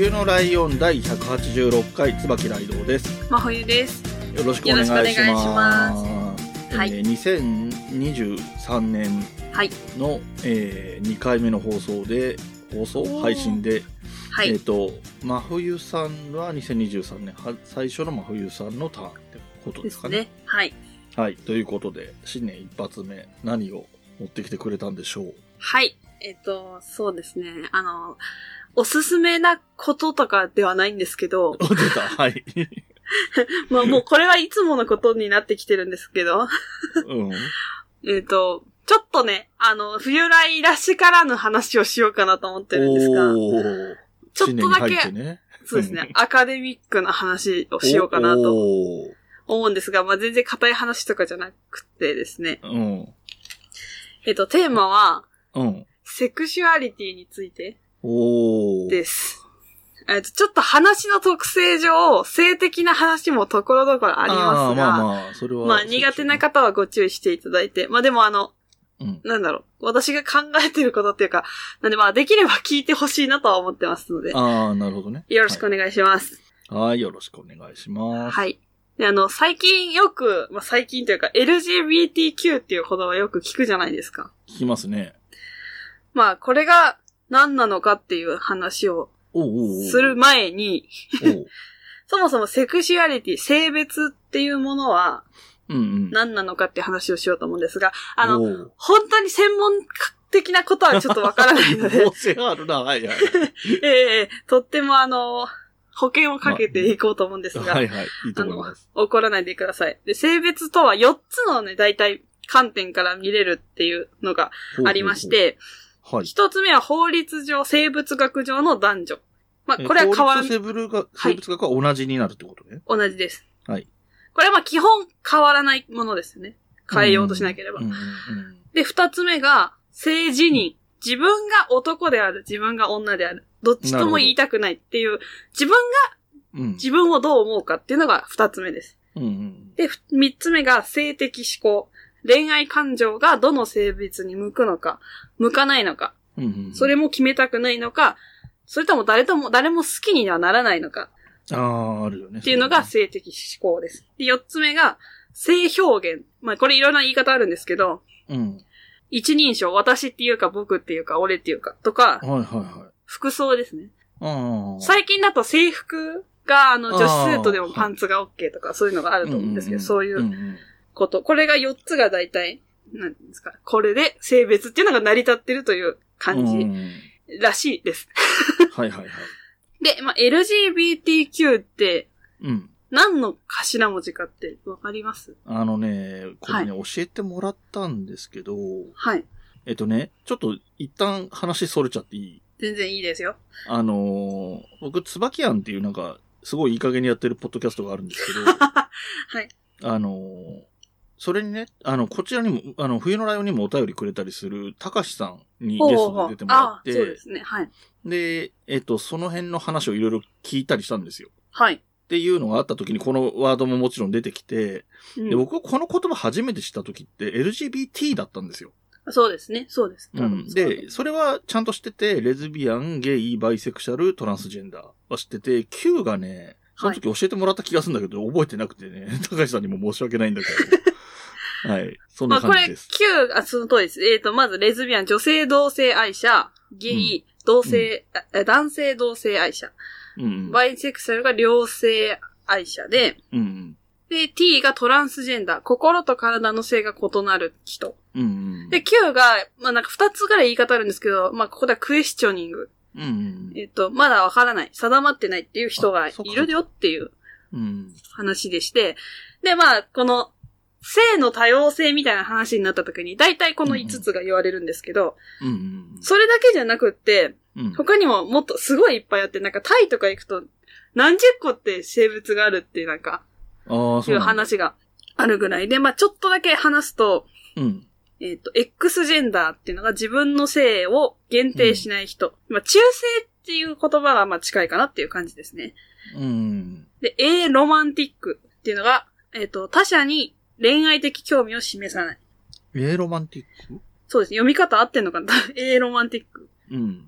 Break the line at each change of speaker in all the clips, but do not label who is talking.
冬のライオン第186回椿ライドウです。
真冬です。
よろしくお願いします。
よろしくお願いしますはい
えー2023年
はい。
の、え2回目の放送で、放送配信で、
はい。
えっ、と、真冬さんは2023年は最初の真冬さんのターンってこと
で
ですかね。
すね。はい。
はい。ということで、新年一発目、何を持ってきてくれたんでしょう？
はい。えっと、そうですね。あの、おすすめなこととかではないんですけど、
出た。はい。
まあもうこれはいつものことになってきてるんですけど、
うん。
えっと、ちょっとね、あの、冬来らしからぬ話をしようかなと思ってるんですが。ちょっとだけ
ね。
そうですね、アカデミックな話をしようかなと思うんですが、まあ全然硬い話とかじゃなくてですね、
うん。
えっと、テーマは、
うん。
セクシュアリティについて
おー。
です。えっと、ちょっと話の特性上、性的な話もところどころありますが、
まあ
まあ
まあ、それは。
苦手な方はご注意していただいて、まあでもあの、
うん。
なんだろう、私が考えてることっていうか、なんでまあできれば聞いてほしいなとは思ってますので、
ああ、なるほどね。
よろしくお願いします。
はい。はい、よろしくお願いします。
はい。で、あの、最近よく、まあ最近というか、LGBTQ っていう言葉をよく聞くじゃないですか。
聞きますね。
まあ、これが何なのかっていう話をする前に、そもそもセクシュアリティ、性別っていうものは。何なのかって話をしようと思うんですが、あの、本当に専門的なことはちょっとわからないので
あるな、はいはい。
ええとってもあの、保険をかけていこうと思うんですが、
はいはい。いいと思います。
怒らないでください。で、性別とは4つのね、大体観点から見れるっていうのがありまし
ほう
て、
ほうほう、はい。
一つ目は法律上、生物学上の男女。まあ、これは変わら
法律と生物学生物学は同じになるってことね。
同じです。
はい。
これはまあ基本変わらないものですよね。変えようとしなければ。
うんうんうん
で、二つ目が、性自認。自分が男である、自分が女である。どっちとも言いたくないっていう、自分が
うん。
自分をどう思うかっていうのが二つ目です。
うんうん。
で、ふ三つ目が性的思考。恋愛感情がどの性別に向くのか、向かないのか。
うんうん。
それも決めたくないのか、それとも誰とも、誰も好きにはならないのか
ああ、あるよね。
っていうのが性的思考です。で、四つ目が性表現。まあこれいろんな言い方あるんですけど、
うん。
一人称、私っていうか僕っていうか俺っていうかとか、
はいはいはい。
服装ですね。最近だと制服が、あの、女子スートでもパンツが OK とかそういうのがあると思うんですけど、そうい
ん
うんこと。これが4つが大体、なんですか、これで性別っていうのが成り立ってるという感
うん
じらしいです。
はいはいはい。
で、まあ、LGBTQ って
うん。
何の頭文字かってわかります？
あのね、これね、教えてもらったんですけど、
はい。
えっとね、ちょっと一旦話それちゃっていい？
全然いいですよ。
あのー僕、椿庵っていうなんか、すごいいい加減にやってるポッドキャストがあるんですけど、
はい。
あのーそれにね、あの、こちらにも、あの、冬のライオンにもお便りくれたりする、たかしさんにゲストで出てもらって、
そうですね。はい。
で、えっと、その辺の話をいろいろ聞いたりしたんですよ。
はい。
っていうのがあった時に、このワードももちろん出てきて、
うん
で僕はこの言葉初めて知った時って LGBT だったんですよ。
そうですね。そうです。
うん。で、それはちゃんと知ってて、レズビアン、ゲイ、バイセクシャル、トランスジェンダーは知ってて、Q がね、その時教えてもらった気がするんだけど、覚えてなくてね、高橋さんにも申し訳ないんだけど。はい。そん
まあこれ
な感じです。
9、あ、その通りです。えっ、と、まずレズビアン、女性同性愛者、ゲイ、同性、あ男性同性愛者、
うんうん。
バイセクシャルが両性愛者で、
うんうん。
で、T がトランスジェンダー、心と体の性が異なる人。
うんうん。
で、Q が、まあなんか二つぐらい言い方あるんですけど、まあここではクエスチョニング。
うんうん。
えっ、と、まだわからない、定まってないっていう人がいるよっていう
うん。
話でして、で、まあ、この、性の多様性みたいな話になった時に、大体この5つが言われるんですけど、
うんうん
それだけじゃなくって。他にももっとすごいいっぱいあって、なんかタイとか行くと、何十個って生物があるっていうなんか、いう。話があるぐらいで、まあちょっとだけ話すと、
うん。
えっ、と、X ジェンダーっていうのが自分の性を限定しない人。まあ中性っていう言葉がまあ近いかなっていう感じですね。
うん。
で、A ロマンティックっていうのが、えっ、と、他者に恋愛的興味を示さない。
エロマンティック？
そうですね。読み方合ってんのかな ?A ロマンティック。
うん。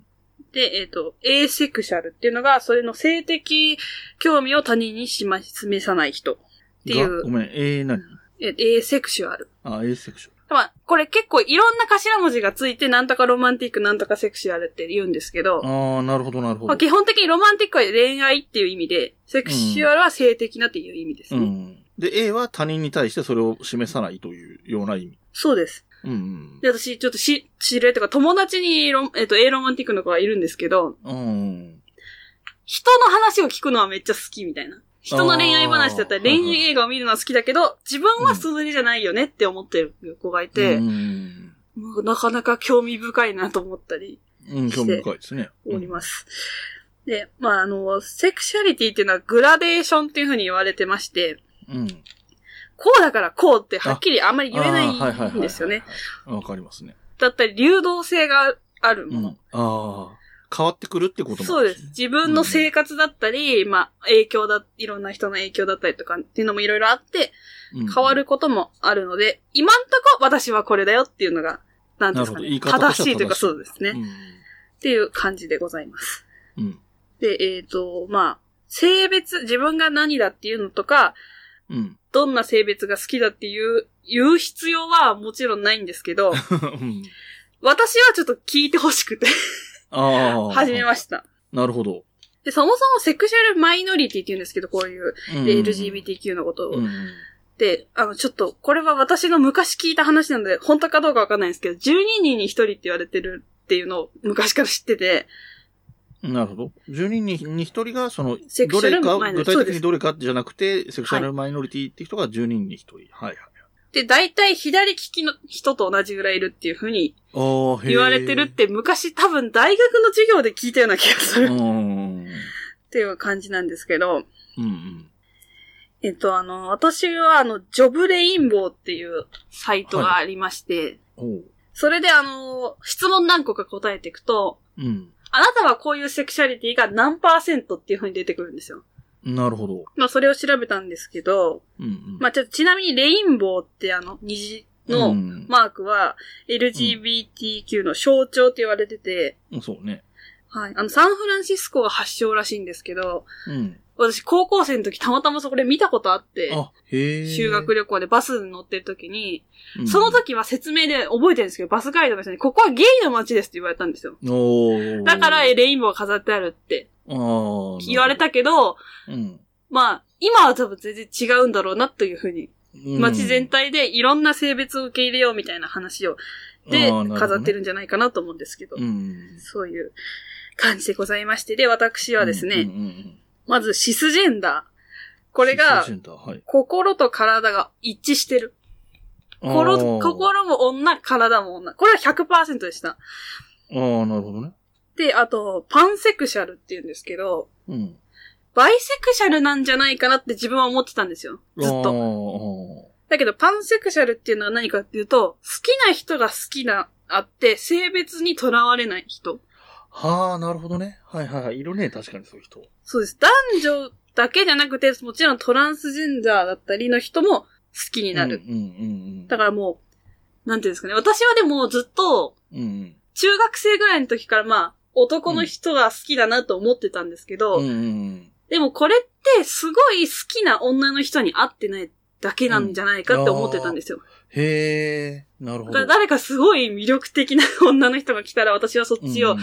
で、えっ、と、A セクシャルっていうのが、それの性的興味を他人にしま、示さない人。っていう
がごめん、えー、何？
えー A セクシュアル。
あ、エーセクション。
まあ、これ結構いろんな頭文字がついて、なんとかロマンティック、なんとかセクシュアルって言うんですけど、
ああ、なるほど、なるほど。
まあ、基本的にロマンティックは恋愛っていう意味で、セクシュアルは性的なっていう意味ですね。
うん。で、A は他人に対してそれを示さないというような意味。
そうです。
うんうん。
で、私、ちょっとし、知り合いとか友達にロン、えっ、と、A ロマンティックの子がいるんですけど、
うん。
人の話を聞くのはめっちゃ好きみたいな。人の恋愛話だったり、恋愛映画を見るのは好きだけど、自分はそれじゃないよねって思ってる子がいて、
うん。
なかなか興味深いなと思ったり
うん、興味深いですね。
おります。で、まあ、あの、セクシャリティっていうのはグラデーションっていうふうに言われてまして、
うん。
こうだからこうってはっきりあんまり言えないんですよね。。
わかりますね。
だったり、流動性があるもの。
うん。ああ。変わってくるってことも
そうです。。自分の生活だったり、まあ、影響だ、いろんな人の影響だったりとかっていうのもいろいろあって、
うん
変わることもあるので、今んとこ私はこれだよっていうのが、なんですかね。正しいというかそうですね。っていう感じでございます。
うん。うん。
で、えっ、と、まあ、性別、自分が何だっていうのとか、
うん。
どんな性別が好きだっていう、言う必要はもちろんないんですけど、
うん
私はちょっと聞いてほしくて。始めました。
なるほど。
で、そもそもセクシャルマイノリティって言うんですけど、こういう
うん
で LGBTQ のことを。
うん。
で、あの、ちょっと、これは私の昔聞いた話なので、本当かどうかわかんないんですけど、12人に1人って言われてるっていうのを昔から知ってて、
なるほど。10人にに1人が、その、どれか、具体的にどれかじゃなくて、セクシャルマイノリティって人が10人に1人。はいはい。
で、大体左利きの人と同じぐらいいるっていう風に
ああ、へえ。
言われてるって、昔多分大学の授業で聞いたような気がするっ
うん。うん
ていう感じなんですけど、
うん。
えっと、あの、私はあの、ジョブレインボーっていうサイトがありまして、
おう。
それであの、質問何個か答えていくと、
うん。
あなたはこういうセクシャリティが何パーセントっていう風に出てくるんですよ。
なるほど。
まあ、それを調べたんですけど、
うんうん。
まあ、ちょっとちなみにレインボーってあの、虹の
うん
マークは LGBTQ の象徴って言われてて、
そうね。
はい。あの、サンフランシスコが発祥らしいんですけど、
うん。
私高校生の時たまたまそこで見たことあって、
あ、へえ。
修学旅行でバスに乗ってる時に、
うん
その時は説明で覚えてるんですけど、バスガイドの人に、ここはゲイの街ですって言われたんですよ。だから、レインボーが飾ってあるって。言われたけど、
うん。
まあ、今は多分全然違うんだろうなというふうに、
うん。
街全体でいろんな性別を受け入れようみたいな話を、で、飾ってるんじゃないかなと思うんですけど、
うん。
そういう感じでございまして、で、私はですね、
うんうんうん
まずシスジェンダー。これ
シ
が。心と体が一致してる。心心も女、体も女。これは100%でした。
ああ、なるほどね。
で、あと、パンセクシャルって言うんですけど、
うん。
バイセクシャルなんじゃないかなって自分は思ってたんですよ。ずっと。
と。
だけど、パンセクシャルっていうのは何かっていうと、好きな人が好きな、あって、性別にとらわれない人。
はあ、なるほどね。はいはいはい。いるね、確かにそういう人。
そうです。男女だけじゃなくて、もちろんトランスジェンダーだったりの人も好きになる。
うんうんうん。
だからもう、なんていうんですかね。私はでもずっと、
うんうん。
中学生ぐらいの時からまあ、男の人が好きだなと思ってたんですけど、
うんうん
でもこれってすごい好きな女の人に会ってないだけなんじゃないかって思ってたんですよ。
へえ、なるほど。
だから誰かすごい魅力的な女の人が来たら私はそっちを、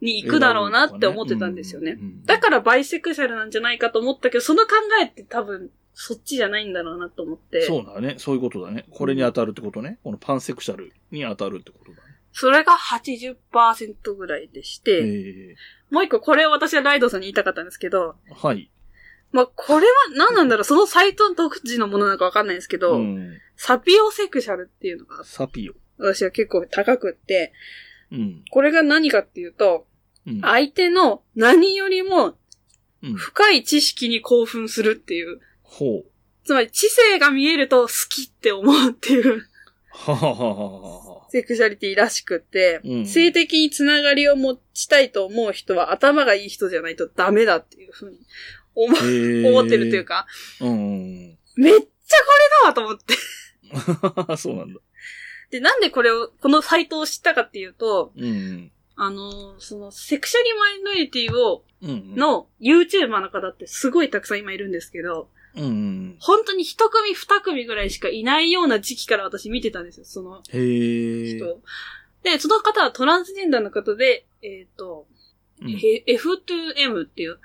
に行くだろうなって思ってたんですよね。だからバイセクシャルなんじゃないかと思ったけど、その考えって多分そっちじゃないんだろうなと思って。
そうだね。そういうことだね。これに当たるってことね。このパンセクシャルに当たるってことだね。
それが80%ぐらいでして、
え
もう一個これを私はライドさんに言いたかったんですけど、
えはい。
まあ、これは何なんだろう、そのサイト独自のものなのかわかんないですけど、
うん。
サピオセクシャルっていうのが
サピオ。
私は結構高くって、
うん。
これが何かっていうと、
うん。
相手の何よりも
うん。
深い知識に興奮するっていう。
ほう。
つまり知性が見えると好きって思うっていう
はははははは。
セクシャリティらしくって、
うん
性的につながりを持ちたいと思う人は頭がいい人じゃないとダメだっていうふうに思
へー
思ってるという。か、
うん。
めっちゃこれだわと思って。
そうなんだ。
で、なんでこれを、このサイトを知ったかっていうと、
うん。
あの、その、セクシャリマイノリティを、
うん。、
の YouTuber の方ってすごいたくさん今いるんですけど、
うん。
本当に一組二組ぐらいしかいないような時期から私見てたんですよ、その。人。で、その方はトランスジェンダーの方で、えっ、と、
うん
へ F2M っていう、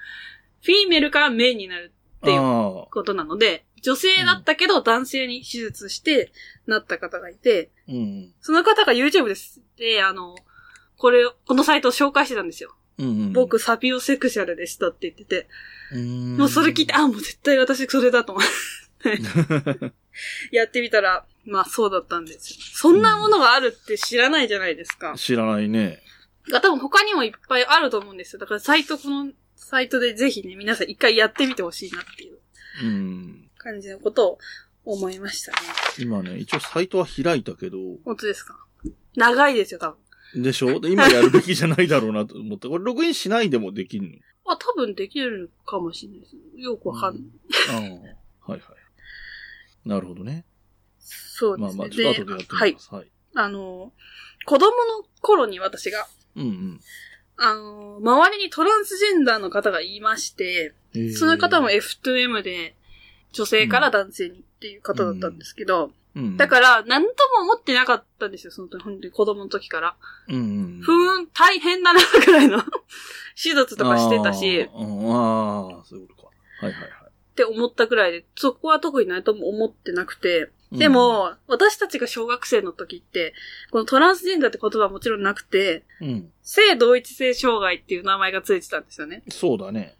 フィーメルからメインになるっていう
あ
ことなので、女性だったけど男性に手術してなった方がいて、
ーうん。
その方が YouTube です。で、あの、これ、このサイトを紹介してたんですよ。
うんうん。
僕、サピオセクシャルでしたって言ってて、
うん、
もうそれ聞いて、あ、もう絶対私それだと思って。やってみたら、まあそうだったんですよ。そんなものがあるって知らないじゃないですか。
知らないね。
多分他にもいっぱいあると思うんですよ。だからサイト、このサイトでぜひね、皆さん一回やってみてほしいなっていう
うん。
感じのことを思いましたね。
今ね、一応サイトは開いたけど、
本当ですか？長いですよ、多分。
でしょ？で、今やるべきじゃないだろうなと思って。これログインしないでもできんの？
あ、多分できるかもしれないです。よくわかんない。
ああ。はいはい。なるほどね。
そうですね。
まあまあ、ちょっと後でやって
はい
みま。す。はい。
あの、子供の頃に私が、
うんうん。
あの、周りにトランスジェンダーの方がいまして、その方も F2M で、女性から男性にっていう方だったんですけど、
うん、
だから、何とも思ってなかったんですよ、その時、本当に子供の時から。
うんうん。
ふーん、大変だな、ぐらいの 手術とかしてたし、っ
ああー、そういうことか。はいはいはい。
て思ったくらいで、そこは特に何とも思ってなくて、でも、私たちが小学生の時って、このトランスジェンダーって言葉はもちろんなくて、
うん、うん。
性同一性障害っていう名前がついてたんですよね。
そうだね。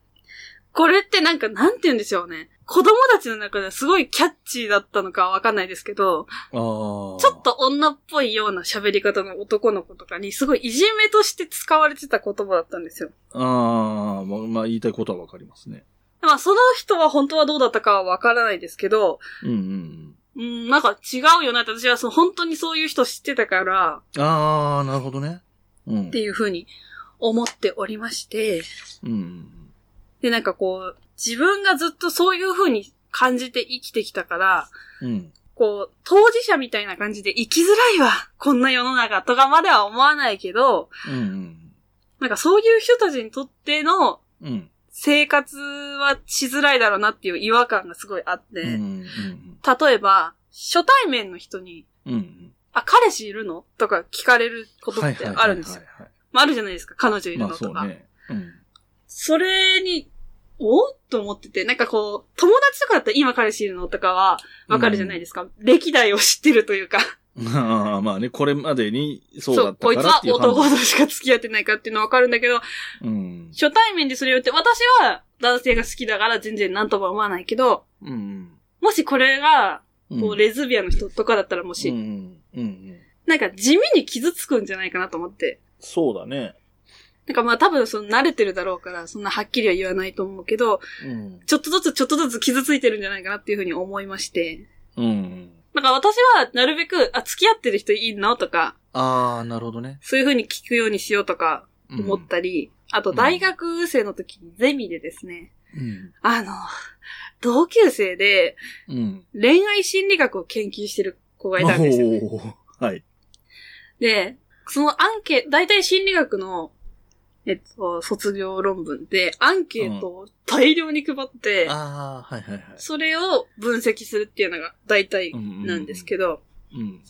これってなんか、なんて言うんでしょうね。子供たちの中ではすごいキャッチーだったのかわかんないですけど。ちょっと女っぽいような喋り方の男の子とかにすごいいじめとして使われてた言葉だったんですよ。
ああ、まあ、まあ、言いたいことはわかりますね。
まあその人は本当はどうだったかはわからないですけど、
うんうん
うん、なんか違うよなって私はその本当にそういう人知ってたから、
うん。ああ、なるほどね。うん。
っていうふうに思っておりまして、
うん。
でなんかこう、自分がずっとそういうふうに感じて生きてきたから、
うん。
こう、当事者みたいな感じで生きづらいわこんな世の中とかまでは思わないけど、
うんうん。
なんかそういう人たちにとっての
うん。
生活はしづらいだろうなっていう違和感がすごいあって、
うんうん
例えば、初対面の人に、
うん。うん。
あ、彼氏いるのとか聞かれることってあるんですよ。あ、あるじゃないですか、彼女いる
まあ
のとか。
そうね。うん。
それに、おっと思ってて、なんかこう、友達とかだったら今彼氏いるのとかはわかるじゃないですか。歴代を知ってるというか。
ああ、まあね、これまでにそうだった
こいつは
からっていう判断
男としか付き合ってないかっていうのはわかるんだけど、
うん。
初対面でそれを言って、私は男性が好きだから全然何とも思わないけど、
うん。
もしこれが、
うん。
こう、レズビアンの人とかだったらもし、
うんうん。うん。
なんか地味に傷つくんじゃないかなと思って。
そうだね。
なんかまあ多分その慣れてるだろうから、そんなはっきりは言わないと思うけど、
うん。
ちょっとずつちょっとずつ傷ついてるんじゃないかなっていうふうに思いまして。
うん。
なんか私はなるべく、あ、付き合ってる人いいのとか、
ああ、なるほどね。
そういうふうに聞くようにしようとか
うん
思ったり、あと大学生の時にゼミでですね、
うん。
あの、同級生で
うん。
恋愛心理学を研究してる子がいたんですよ。
おーはい。
で、そのアンケート、大体心理学の、えっと、卒業論文で、アンケートを大量に配って、
ああ、はいはいはい。
それを分析するっていうのが大体なんですけど、
うん。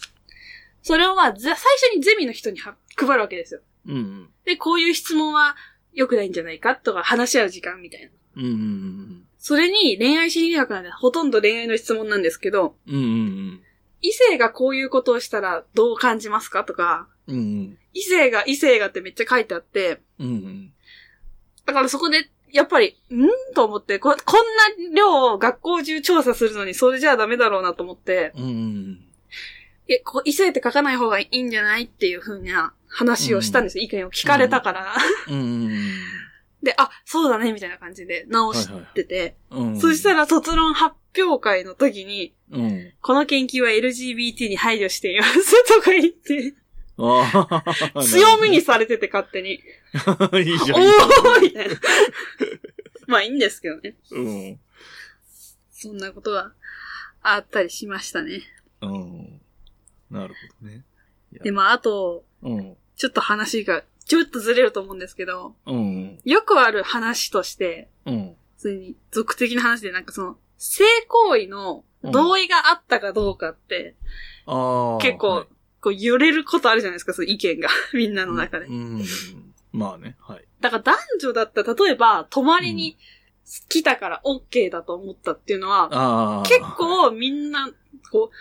それをまあ、ぜ最初にゼミの人には配るわけですよ。
うん。
で、こういう質問は良くないんじゃないかとか話し合う時間みたいな。
うん。うん。
それに恋愛心理学なんでほとんど恋愛の質問なんですけど、
うん。うん。
異性がこういうことをしたらどう感じますかとか、
うん。
異性が異性がってめっちゃ書いてあって、
うん。
だからそこでやっぱり、ん？と思ってこ、こんな量を学校中調査するのにそれじゃダメだろうなと思って、
うん。
え、ここ、急いで書かない方がいいんじゃないっていう風な話をしたんですよ。意見を聞かれたから。
うん。
で、あ、そうだね、みたいな感じで直してて。
うん。
そしたら卒論発表会の時に、
うん。
この研究は LGBT に配慮しています とか言って。強みにされてて勝手に。
いいじゃん。
おーみたいな。まあいいんですけどね。
うん。
そんなことがあったりしましたね。
うん。なるほどね。
で、まああと、
うん。
ちょっと話が、ちょっとずれると思うんですけど、
うん。
よくある話として、
うん。
普通に俗的な話でなんかその、性行為の同意があったかどうかって、
ああ。
結構
はい
こう揺れることあるじゃないですか、そういう意見が、みんなの中で。
うん。まあね、はい。
だから男女だったら、例えば、泊まりに来たから OK だと思ったっていうのは、
ああ。
結構みんな、こ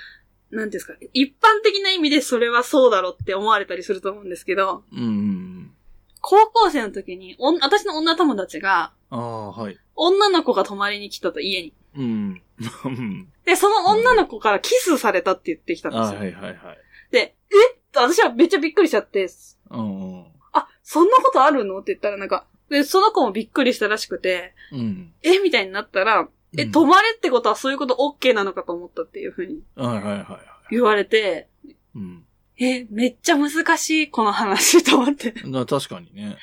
う、なんですか、一般的な意味でそれはそうだろうって思われたりすると思うんですけど、
うん。
高校生の時に、おん私の女友達が、
ああ、はい。
女の子が泊まりに来たと家に。
うん。うん
で、その女の子からキスされたって言ってきたんですよ。
はいはいはい。
で、え？私はめっちゃびっくりしちゃって、
うん。
あ、そんなことあるの？って言ったらなんか、で、その子もびっくりしたらしくて、
うん。
え？みたいになったら、え、
うん
泊まれってことはそういうこと OK なのかと思ったっていうふうに
はいはいはいはい。
言われて、
うん。
え、めっちゃ難しい、この話と思って。
な確かにね。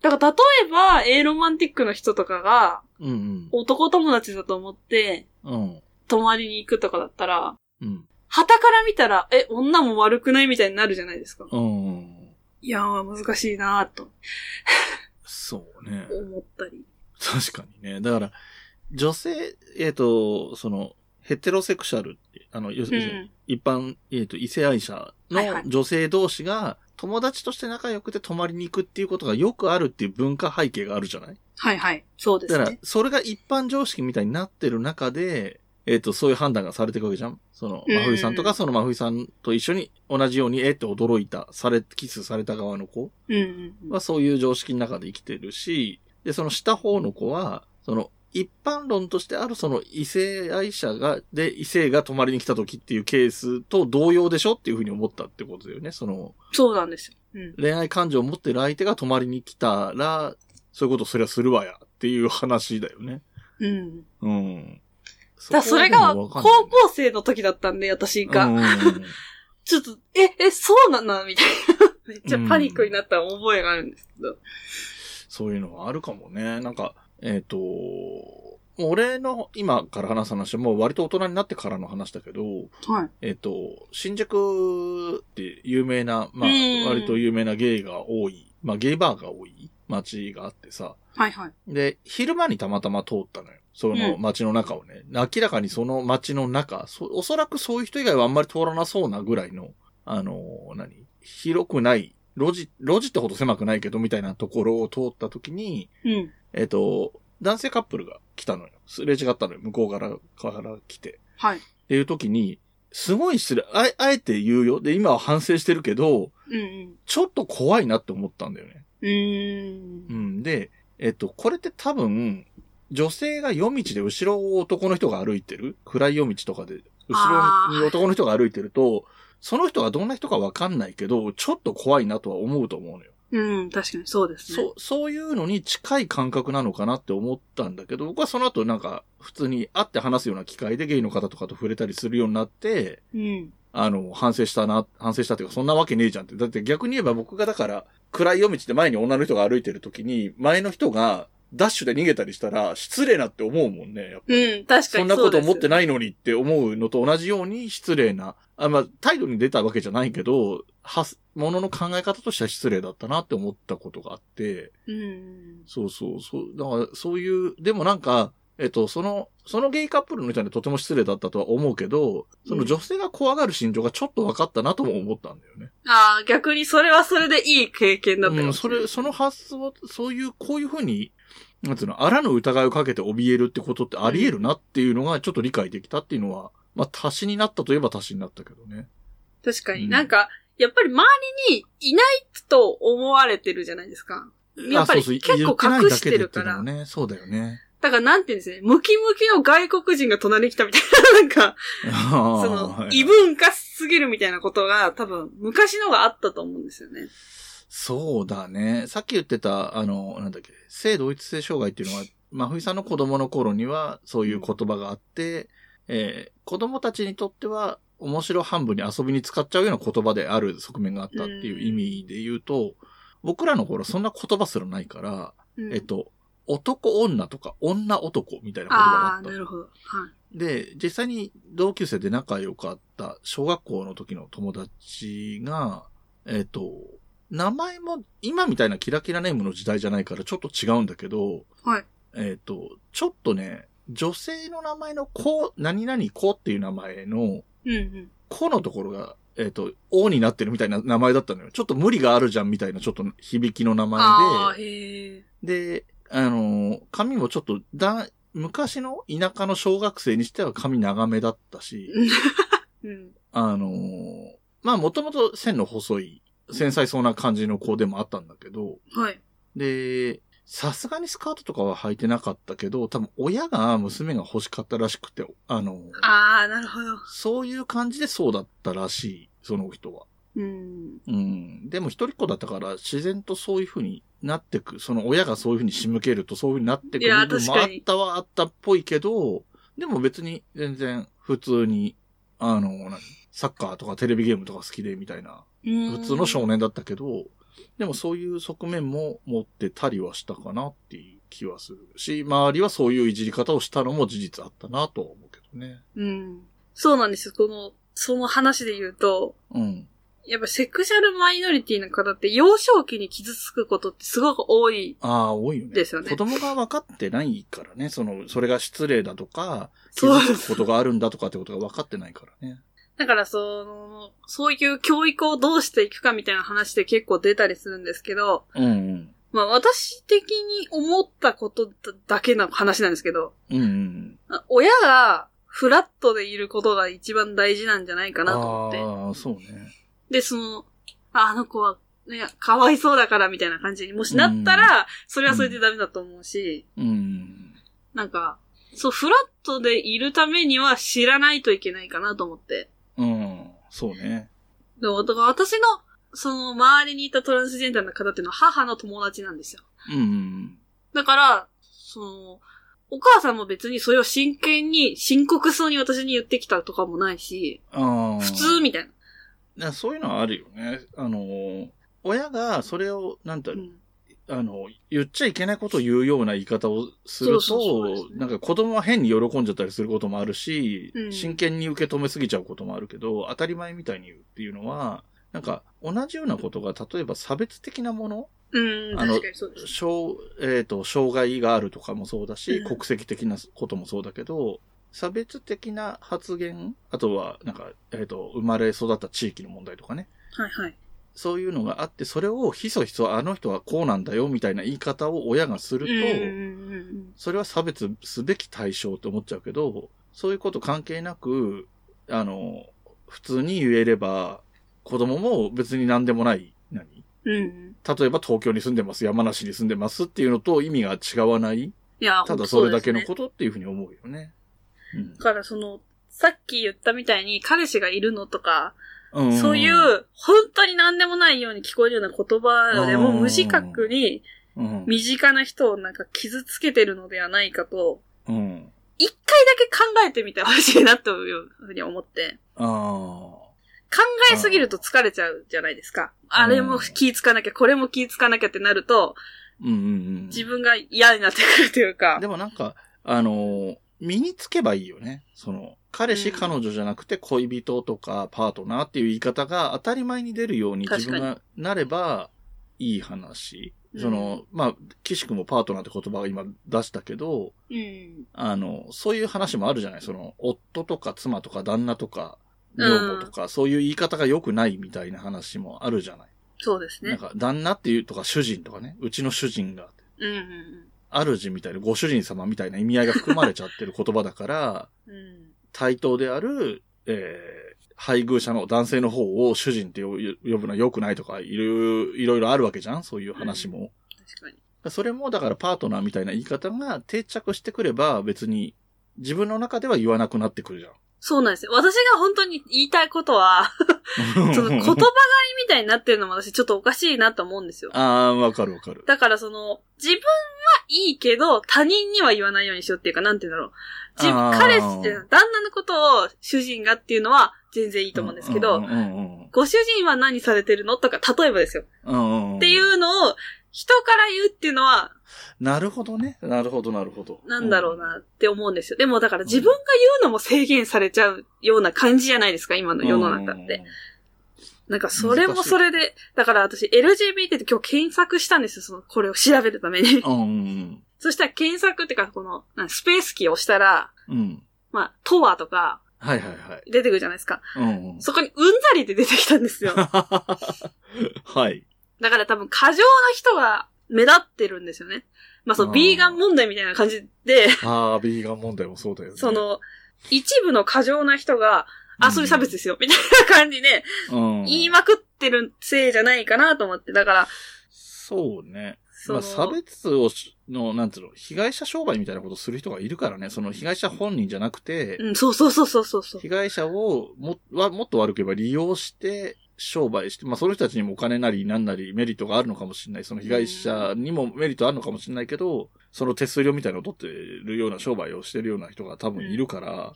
だから例えば、エーロマンティックの人とかが、
うん
男友達だと思って、
うん。うん。
泊まりに行くとかだったら、
うん。
旗から見たら、え、女も悪くないみたいになるじゃないですか。
うん。
いやー、難しいなーと
そうね。
思ったり。
確かにね。だから、女性、えっ、と、その、ヘテロセクシャルって、あの、要するに、
うん。
一般、えっ、と、異性愛者の女性同士が、友達として仲良くて泊まりに行くっていうことがよくあるっていう文化背景があるじゃない？
はいはい。そうです
だから
ね。、
それが一般常識みたいになってる中で、えっ、と、そういう判断がされていくわけじゃんその、
うん
真冬さんとか、その真冬さんと一緒に同じように、えって驚いた、され、キスされた側の子。はそういう常識の中で生きてるし、で、その下方の子は、その、一般論としてあるその異性愛者が、で、異性が泊まりに来た時っていうケースと同様でしょっていうふうに思ったってことだよね。その、
そうなんですよ。うん。
恋愛感情を持ってる相手が泊まりに来たら、そういうことそりゃするわやっていう話だよね。
うん。
うん。
だそれが高校生の時だったんで、私が。
うん
ちょっと、え、え、そうなんだみたいな。めっちゃパニックになった覚えがあるんですけど。
そういうのはあるかもね。なんか、えっ、と、俺の今から話す話はもう割と大人になってからの話だけど、
はい。
えっ、と、新宿って有名な、まあ
うん、
割と有名なゲイが多い、まあゲイバーが多い街があってさ、
はいはい。
で、昼間にたまたま通ったのよ。その街の中をね。明らかにその街の中、そおそらくそういう人以外はあんまり通らなそうなぐらいの、あのー何？広くない、路地、路地ってほど狭くないけどみたいなところを通った時に、
うん。
えっ、と、男性カップルが来たのよ。すれ違ったのよ。向こうから、から来て。
はい。
っていう時に、すごい失礼、あえ、あえて言うよ。で、今は反省してるけど、
うんうん。
ちょっと怖いなって思ったんだよね。
うーん
う。ん。で、えっと、これって多分、女性が夜道で後ろを男の人が歩いてる？暗い夜道とかで、後ろに男の人が歩いてると、その人がどんな人かわかんないけど、ちょっと怖いなとは思うと思うのよ。
うん、確かにそうですね。
そう、そういうのに近い感覚なのかなって思ったんだけど、僕はその後なんか、普通に会って話すような機会でゲイの方とかと触れたりするようになって、
うん。
あの、反省したな、反省したっていうか、そんなわけねえじゃんって。だって逆に言えば僕がだから、暗い夜道で前に女の人が歩いてる時に、前の人がダッシュで逃げたりしたら、失礼なって思うもんね。やっぱ
うん、確かに
そんなこと思って
ない。
のにって思うのと同じように失礼な。あ、まあ、態度に出たわけじゃないけど、はす、ものの考え方としては失礼だったなって思ったことがあって、
うん。
そうそう、そう、だからそういう、でもなんか、えっと、その、そのゲイカップルの人にはとても失礼だったとは思うけど、その女性が怖がる心情がちょっと分かったなとも思ったんだよね。
ああ、逆にそれはそれでいい経験だったか
うん、それ。その発想、そういう、こういうふうに、なんつうの、あらぬ疑いをかけて怯えるってことってあり得るなっていうのがちょっと理解できたっていうのは、まあ、足しになったといえば足しになったけどね。
確かに。
うん
なんか、やっぱり周りにいないと思われてるじゃないですか。やっぱり結構隠してるか
言
ら。
ってないだけでっていうのもね、そうだよね。
だからなんていうんですね、ムキムキの外国人が隣に来たみたいな、なんか、その、異文化すぎるみたいなことが多分昔のがあったと思うんですよね。
そうだね。さっき言ってた、あの、なんだっけ、性同一性障害っていうのは、まふいさんの子供の頃にはそういう言葉があって、えー子供たちにとっては面白半分に遊びに使っちゃうような言葉である側面があったっていう意味で言うと、僕らの頃そんな言葉すらないから、
うん
えっと、男女とか女男みたいな言葉が
ああ、
あった
な。るほど。はい。
で、実際に同級生で仲良かった小学校の時の友達が、えっ、と、名前も今みたいなキラキラネームの時代じゃないからちょっと違うんだけど、
はい。
えっ、と、ちょっとね、女性の名前の子、何々子っていう名前の、
うんうん。
子のところが、えっ、と、王になってるみたいな名前だったのよ。ちょっと無理があるじゃんみたいなちょっと響きの名前で。で、あのー髪もちょっとだ、昔の田舎の小学生にしては髪長めだったし、
うん。
あのーまあもともと線の細い、繊細そうな感じの子でもあったんだけど、
はい。
で、さすがにスカートとかは履いてなかったけど、多分親が娘が欲しかったらしくて、あのー
ああ、なるほど。
そういう感じでそうだったらしい、その人は。
うん。
うん。でも一人っ子だったから自然とそういう風になってく。その親がそういう風に仕向けるとそういう風になってく
いや
部分もあったはあったっぽいけど、でも別に全然普通に、あの、何サッカーとかテレビゲームとか好きでみたいな、
普
普通の少年だったけど、でもそういう側面も持ってたりはしたかなっていう気はするし、周りはそういういじり方をしたのも事実あったなとは思うけどね。
うん。そうなんですよ。この、その話で言うと、
うん。
やっぱセクシャルマイノリティの方って幼少期に傷つくことってすごく多い。
ああ、多いよね。
ですよね
子供が分かってないからね。その、それが失礼だとか、傷つくことがあるんだとかってことが分かってないからね。
だからその、そういう教育をどうしていくかみたいな話で結構出たりするんですけど、
うんうん。
まあ私的に思ったことだだけの話なんですけど、
うんうん。
あ親がフラットでいることが一番大事なんじゃないかなと思って。
ああ、そうね。
で、その、ああの子は、ね、かわいそうだからみたいな感じにもしなったら、それはそれでダメだと思うし、
うん。
なんか、そう、フラットでいるためには知らないといけないかなと思って。
うん。そうね。
でも、だから私の、その、周りにいたトランスジェンダーの方っていうのは母の友達なんですよ。
うんうん。
だから、その、お母さんも別にそれを真剣に、深刻そうに私に言ってきたとかもないし。普通みたいな。
なそういうのはあるよね。あの、親がそれを、なんだろう、
うん
あの、言っちゃいけないことを言うような言い方をする
そうそうそうね
となんか子供は変に喜んじゃったりすることもあるし、
うん
真剣に受け止めすぎちゃうこともあるけど、当たり前みたいに言うっていうのは、なんか同じようなことが、例えば差別的なもの
うん、
あの。障、えっ、と、障害があるとかもそうだし、
うん
国籍的なこともそうだけど、差別的な発言、あとは、なんか、えっ、と、生まれ育った地域の問題とかね。
はいはい。
そういうのがあって、それをひそひそあの人はこうなんだよみたいな言い方を親がすると、それは差別すべき対象って思っちゃうけど、そういうこと関係なく、あの、普通に言えれば、子供も別に何でもない、何？
うん。うん。
例えば東京に住んでます、山梨に住んでますっていうのと意味が違わない。
いや、
ただそれだけの
と。
ことっていうふうに思うよね。うん
だからその、さっき言ったみたいに彼氏がいるのとか、
うん
そうい、う、本当に何でもないように聞こえるような言葉でも
うん
無自覚に
うん。
身近な人をなんか傷つけてるのではないかと、
うん。
一回だけ考えてみてほしいなというふうに思って。考えすぎると疲れちゃうじゃないですか。あれも気ぃつかなきゃ、これも気ぃつかなきゃってなると、
うんうんうん。
自分が嫌になってくるというか
で。もなんか、あのー身につけばいいよね。その、彼氏、
うん
彼女じゃなくて恋人とかパートナーっていう言い方が当たり前に出るように自分がなればいい話。
うん
その、まあ、岸君もパートナーって言葉を今出したけど、
うん。
あの、そういう話もあるじゃないその、夫とか妻とか旦那とか、女房とか、そういう言い方が良くないみたいな話もあるじゃない。
そうですね。
なんか、旦那っていうとか主人とかね、うちの主人が、
うんうん
主みたいな、ご主人様みたいな意味合いが含まれちゃってる言葉だから、
うん。うん。
対等である、えー、配偶者の男性の方を主人って呼ぶのは良くないとか、いろいろいろいろあるわけじゃん？そういう話も。
確かに。
それもだからパートナーみたいな言い方が定着してくれば別に自分の中では言わなくなってくるじゃん。
そうなんですよ。私が本当に言いたいことは、その言葉狩りみたいになってるのも私ちょっとおかしいなと思うんですよ。
ああ、わかるわかる。
だからその、自分はいいけど、他人には言わないようにしようっていうか、なんて言うんだろう。自分、彼氏って、旦那のことを主人がっていうのは全然いいと思うんですけど、
うんうん
ご主人は何されてるのとか、例えばですよ。
うんうんうん
っていうのを、人から言うっていうのは、
なるほどね。なるほど、なるほど。
なんだろうなって思うんですよ。でもだから自分が言うのも制限されちゃうような感じじゃないですか、今の世の中って。。なんかそれもそれで、だから私 LGBT って今日検索したんですよ、その、これを調べるために。
うんうん
そしたら検索っていうか、この、スペースキーを押したら、
うん。うん。
まあ、トワとか
はいはいはい。
出てくるじゃないですか。
うんうん。
そこにうんざりって出てきたんですよ。
はい。
だから多分過剰な人が目立ってるんですよね。まあその
あー
ビーガン問題みたいな感じで、
ああ、ビーガン問題もそうだよね。
そ、の、一部の過剰な人が、あ、そういう差別ですよ、みたいな感じで、
うん。
言いまくってるせいじゃないかなと思って。だから、
そうね。まあ、差別をし、の、なんつうの、被害者商売みたいなことをする人がいるからね。その被害者本人じゃなくて、
うん、そうそうそうそうそうそう。
被害者をも、は、もっと悪く言えば利用して、商売して、まあ、その人たちにもお金なりなんなりメリットがあるのかもしれない。その被害者にもメリットあるのかもしれないけど、その手数料みたいなのを取ってるような商売をしてるような人が多分いるから、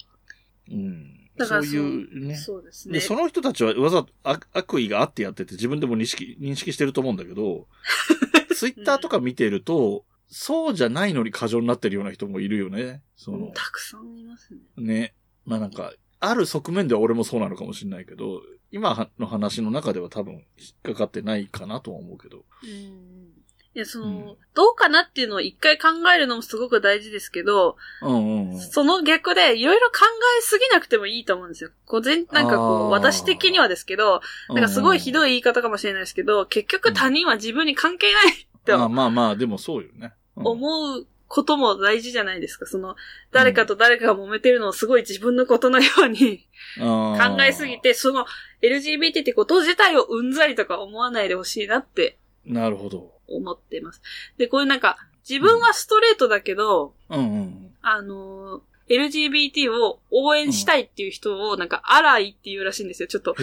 うん。そう
だからそう
いうね。
そうですね。
で、その人たちはわざと悪悪意があってやってて自分でも認識、認識してると思うんだけど、ツイッターとか見てると、そうじゃないのに過剰になってるような人もいるよね。その、
たくさんいますね。
ね。まあなんか、ある側面では俺もそうなのかもしれないけど、今の話の中では多分引っかかってないかなとは思うけど。
うん。いや、その、
うん
どうかなっていうのを一回考えるのもすごく大事ですけど、
うんうんうん。
その逆でいろいろ考えすぎなくてもいいと思うんですよ。こう全、なんかこう、私的にはですけど、なんかすごいひ
い
どい言い方かもしれないですけど、結局他人は自分に関係ないって
まあまあまあ、でもそうよね。うん
思うことも大事じゃないですか。その、誰かと誰かが揉めてるのをすごい自分のことのように考
考
えすぎ。て、その LGBT ってこと自体をうんざりとか思わないでほしいなって
なるほど。
思ってます。で、こういうなんか、自分はストレートだけど、
うんうん。
あのー LGBT を応援したいっていう人を、なんか、荒いっていうらしいんですよ。ちょっと。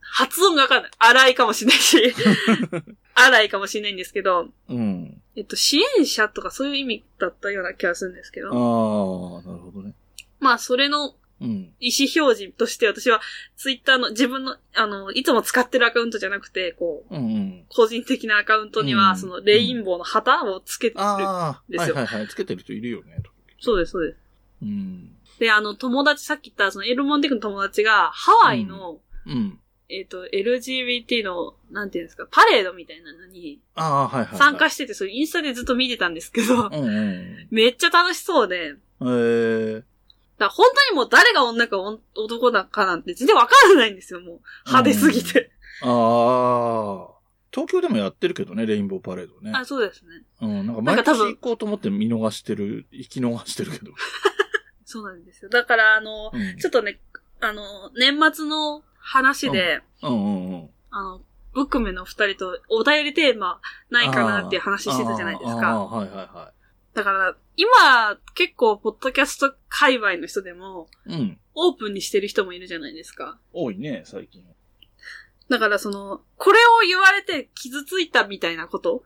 発音がわかんない。荒いかもしれないし、荒いかもしれないんですけど、
うん。
えっと、支援者とかそういう意味だったような気がするんですけ
ああ、
ど、
なるほどね。
まあ、それの
うん。
意思表示として私は、ツイッターの自分の、あの、いつも使ってるアカウントじゃなくて、こう、
うんうん。
個人的なアカウントには、
うん
その、レインボーの旗をつけてる。
ああ、
ですよ
はいはいはい。つけてる人いるよね。
そうです、そうです。
うん。
で、あの、友達、さっき言った、その、エルモンティックの友達が、ハワイの、
うん。
えっ、と、LGBT の、なんていうんですか、パレードみたいなのに。参加してて、それインスタでずっと見てたんですけど、
うんうん。
めっちゃ楽しそうで、
ええ
ら本当にもう誰が女か女男だかなんて全然わからないんですよ、もう。派手すぎて。
ああ。東京でもやってるけどね、レインボーパレードね。
あ、そうですね。
うん。なんか毎年行こうと思って見逃してる、生き逃してるけど。
そうなんですよ。だから、あの、
うん。
ちょっとね、あの、年末の話で、
うんうんうん。
あの、ブックメンの二人とお便りテーマないかなっていう話してたじゃないですか。
はいはいは
だから、今、結構、ポッドキャスト界隈の人でも、
い。うん。
オープンにしてる人もいるじゃないですか。
多いね、最近。
だから、その、これを言われて傷ついたみたいなこと？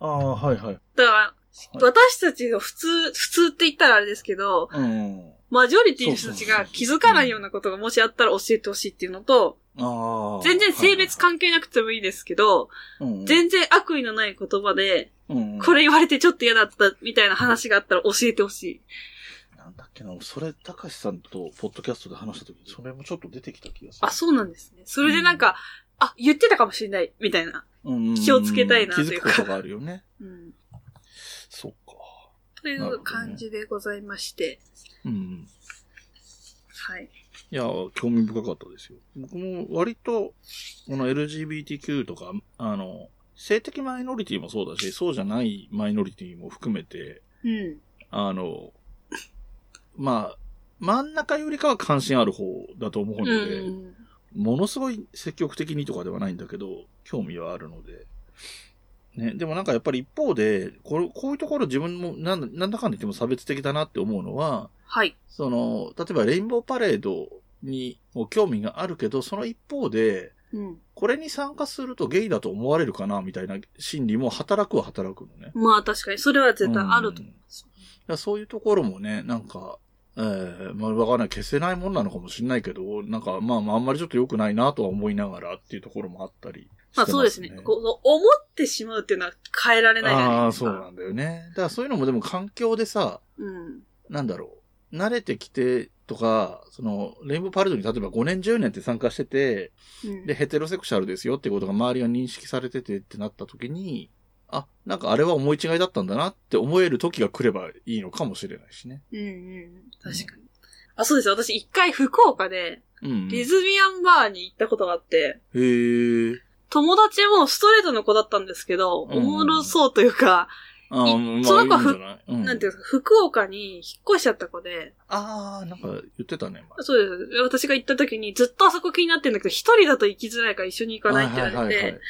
ああ、はいはい。
だから、
はい
私たちが普通、普通って言ったらあれですけど、
うん。
マジョリティの人たちが気づかないようなことがもしあったら教えてほしいっていうのと。全然性別関係なくてもいいですけど、
うん
全然悪意のない言葉で、
うん
これ言われてちょっと嫌だったみたいな話があったら教えてほしい。
なんだっけな、それ、高橋さんとポッドキャストで話した時に、それもちょっと出てきた気がする。
あ、そうなんですね。それでなんか、あ、言ってたかもしれない、みたいな。
うん
気をつけたいなと
気
いうか
づくことがあるよね。
うん。
そっか。
という感じでございまして。
うん。
はい。
いや、興味深かったですよ。僕も割と、この LGBTQ とか、あの、性的マイノリティもそうだし、そうじゃないマイノリティも含めて、
うん。
あの、まあ、真ん中よりかは関心ある方だと思うの
う
で、
ん。
ものすごい積極的にとかではないんだけど、興味はあるので、ね、でもなんかやっぱり一方で、これ、こういうところ自分もなんだ、なんだかんだ言っても差別的だなって思うのは、
はい。
その、例えばレインボーパレードにも興味があるけど、その一方で、
うん。
これに参加するとゲイだと思われるかなみたいな心理も働くは働くのね。
まあ確かに、それは絶対あると
うん
思います。
だからそういうところもね、なんか、ええまあわかんない。消せないもんなのかもしれないけど、なんかまあまああんまりちょっと良くないなとは思いながらっていうところもあったりして
まあ
す
そうですね。こう思ってしまうっていうのは変えられないじゃ
ああ、
ないですか。
そうなんだよね。だからそういうのもでも環境でさ、
うん。
なんだろう。慣れてきてとか、その、レインボーパレードに例えば5年10年って参加してて、
うん。
で、ヘテロセクシャルですよってことが周りが認識されててってなった時に、あ、なんかあれは思い違いだったんだなって思える時が来ればいいのかもしれないしね。
うんうん。確かに。あ、そうですよ。私一回福岡で、
うん。
レズビアンバーに行ったことがあって、
へえ。
友達もストレートの子だったんですけど、
うん
おもろそうというか、
ああ、
い
まあ、
その子はい
いんじゃない、うん、
ていうか、福岡に引っ越しちゃった子で、
ああ、なんか言ってたね、前
そうです。私が行った時にずっとあそこ気になってんだけど、一人だと行きづらいから一緒に行かないって言われて、
はいはいはいはい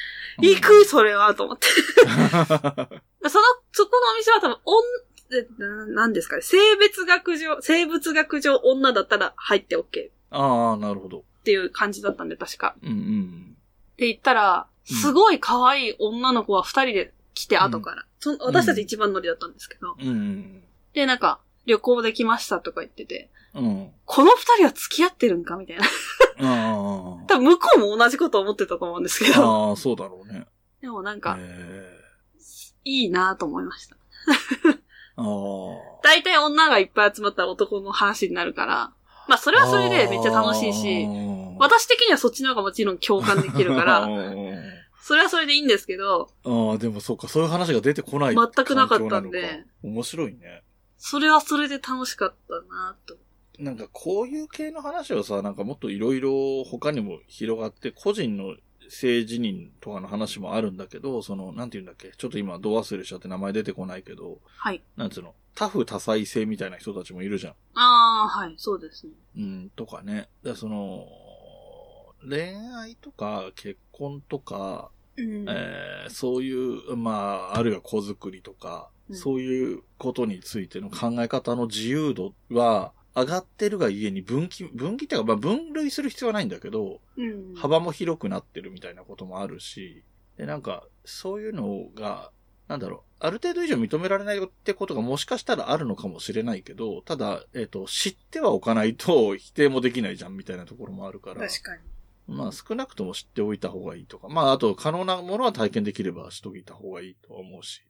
行くそれはと思って。その、そこのお店は多分、おん、えななんですかね、性別学上、生物学上女だったら入って OK っ
ああ、なるほど。
ていう感じだったんで、確か。
うんうん。
で、行ったら、
うん
すごい可愛い女の子は二人で来て、後から。その私たち一番乗りだったんですけど。
うんうん。
で、なんか、旅行できましたとか言ってて、
うん。
この二人は付き合ってるんかみたいな。
あ
多分向こうも同じこと思ってたと思うんですけ
あ。
ど。
ああ、そうだろうね。
でもなんか、
え
いいなと思いました。大体女がいっぱい集まったら男の話になるから、まあそれはそれでめっちゃ楽しいし、私的にはそっちの方がもちろん共感できるか
あ
ら、
ー
それはそれでいいんですけど、
ああ、でもそうか、そういう話が出てこない。
全くなかったんで。
面白いね。
それはそれで楽しかったなと。
なんかこういう系の話はさ、なんかもっといろいろ他にも広がって、個人の性自認とかの話もあるんだけど、その、なんて言うんだっけ、ちょっと今、ど忘れしちゃって名前出てこないけど、
はい。
なんつうの、多夫多妻性みたいな人たちもいるじゃん。
ああ、はい、そうですね。
うん、とかね。で、その、恋愛とか結婚とか、
うん。
えーそういう、まあ、あるいは子作りとか、
うん
そういうことについての考え方の自由度は上がってるがゆえに分岐、分岐っていうか、まあ分類する必要はないんだけど、
うん。
幅も広くなってるみたいなこともあるし、で、なんか、そういうのが、なんだろう、ある程度以上認められないってことがもしかしたらあるのかもしれないけど、ただ、えっ、と、知ってはおかないと否定もできないじゃんみたいなところもあるから。
確かに。
まあ少なくとも知っておいた方がいいとか。まああと可能なものは体験できればしといた方がいいとは思うし。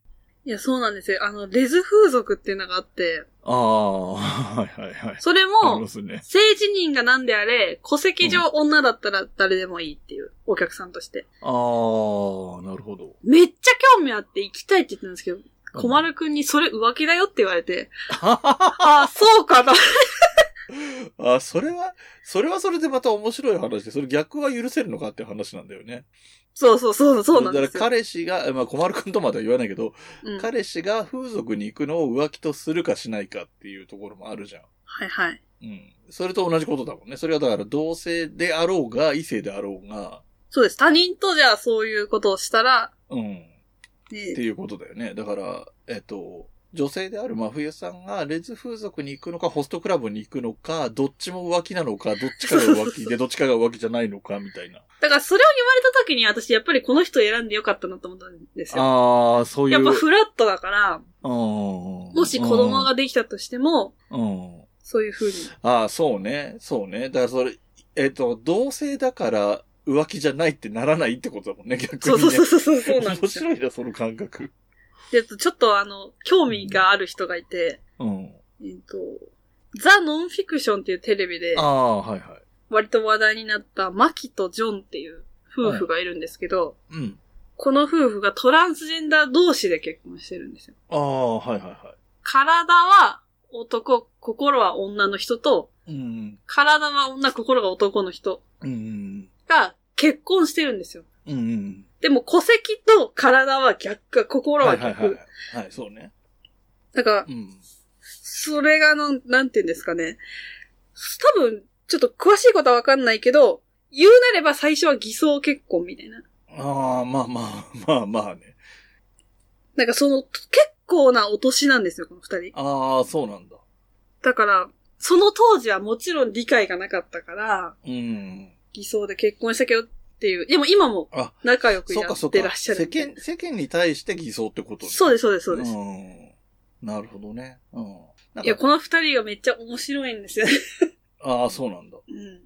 いや、そうなんですよ。あの、レズ風俗っていうのがあって、
ああ、はいはいはい。
それも
ね。
性自認が何であれ、戸籍上女だったら誰でもいいっていう、お客さんとして。
ああ、なるほど。
めっちゃ興味あって行きたいって言ったんですけど、小丸くんにそれ浮気だよって言われて、あ あ、そうかな。
あ、それは、それはそれでまた面白い話で、それ逆は許せるのかっていう話なんだよね。
そうそうそう、そうなんですよ。
だから彼氏が、まあ、小丸くんとまでは言わないけど、
うん、
彼氏が風俗に行くのを浮気とするかしないかっていうところもあるじゃん。
はいはい。
うん。それと同じことだもんね。それはだから同性であろうが、異性であろうが、
そうです。他人とじゃあそういうことをしたら、
うん。
ね
っていうことだよね。だから、えっと、女性である真冬さんがレズ風俗に行くのか、ホストクラブに行くのか、どっちも浮気なのか、どっちかが浮気で、どっちかが浮気じゃないのか、みたいな。
だからそれを言われた時に私やっぱりこの人選んでよかったなと思ったんですよ。
ああ、そういう。
やっぱフラットだから、
も
もし子供ができたとしても、
うん。
そういう風に。
ああ、そうね。そうね。だからそれ、えっと、同性だから浮気じゃないってならないってことだもんね、逆に、ね。
そうそうそうそうそう
面。白いな、その感覚。
で、ちょっとあの、興味がある人がいて、
うん。
えっと、ザ・ノンフィクションっていうテレビで
あ、あ、はいはい。
割と話題になったマキとジョンっていう夫婦がいるんですけど、
うん。
この夫婦がトランスジェンダー同士で結婚してるんですよ。
ああ、はいはいは
体は男、心は女の人と、
い。うん。
体は女、心が男の人
うん。
が結婚してるんですよ。
うん。うん。
でも戸籍と体は逆か、心は逆。
はいはいはい。はい、そうね。
だから、
うん。
それがの、なんて言うんですかね。多分、ちょっと詳しいことはわかんないけど、言うなれば最初は偽装結婚みたいな。
ああ、まあまあ、まあまあね。
なんかその、結構なお年なんですよ、この二人。
ああ、そうなんだ。
だから、その当時はもちろん理解がなかったから、
うん。
偽装で結婚したけどっていう。でも今も
あ、
仲良くや
そうかそうか。
ってらっしゃる
世。間、世間に対して偽装ってこと
そうです、そうです、そうです。
うん。なるほどね。うん。
いや、
か、
この二人がめっちゃ面白いんですよ。
ああ、そうなんだ。
うん。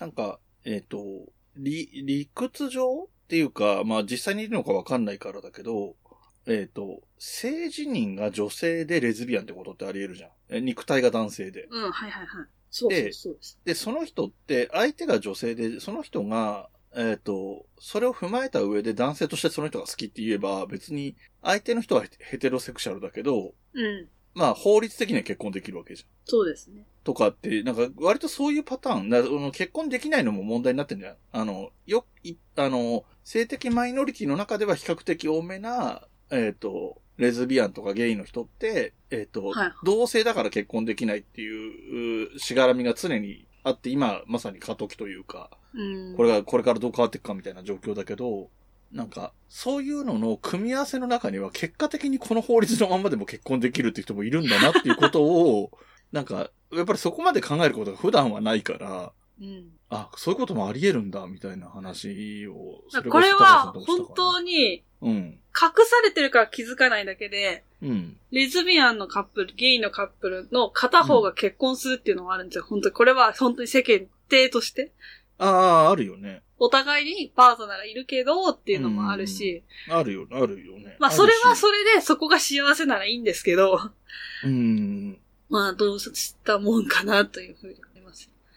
なんか、えっ、と、理、理屈上っていうか、まあ実際にいるのかわかんないからだけど、えっ、と、性自認が女性でレズビアンってことってあり得るじゃん。え肉体が男性で。
うん、はいはいはい。そうそうそうです。
で、その人って、相手が女性で、その人が、えっ、と、それを踏まえた上で男性としてその人が好きって言えば、別に、相手の人はヘテロセクシャルだけど、
うん。
まあ法律的には結婚できるわけじゃん。
そうですね。
とかって、なんか、割とそういうパターン、なあの結婚できないのも問題になってんじゃん。あの、よ、いあの、性的マイノリティの中では比較的多めな、えっ、と、レズビアンとかゲイの人って、えっ、と、
はい
同性だから結婚できないっていう、うしがらみが常にあって、今、まさに過渡期というか、
うん。
これが、これからどう変わっていくかみたいな状況だけど、なんか、そういうのの組み合わせの中には、結果的にこの法律のまんまでも結婚できるっていう人もいるんだなっていうことを、なんか、やっぱりそこまで考えることが普段はないから、
うん。
あ、そういうこともあり得るんだ、みたいな話を、そ
これは本当に
うん。
隠されてるから気づかないだけで、
うん。
レズビアンのカップル、ゲイのカップルの片方が結婚するっていうのがあるんですよ。本当にこれは本当に世間体として。
ああ、あるよね。
お互いにパートナーがいるけどっていうのもあるし、
あるよ、あるよね。
まあそれはそれでそこが幸せならいいんですけど、
うん。
まあどうしたもんかなというふうに。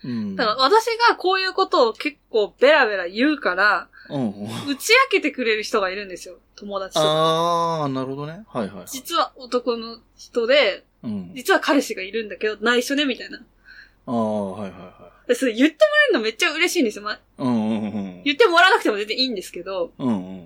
うん。
だから私がこういうことを結構ベラベラ言うから、
うん。
打ち明けてくれる人がいるんですよ。友達とか。
ああ、なるほどね。はいはいはい。
実は男の人で、
うん。
実は彼氏がいるんだけど、内緒ね、みたいな。
ああ、はいはいは
でそれ言ってもらえるのめっちゃ嬉しいんですよ。ま。
うんうんうん。
言ってもらわなくても全然いいんですけど、
うんうん。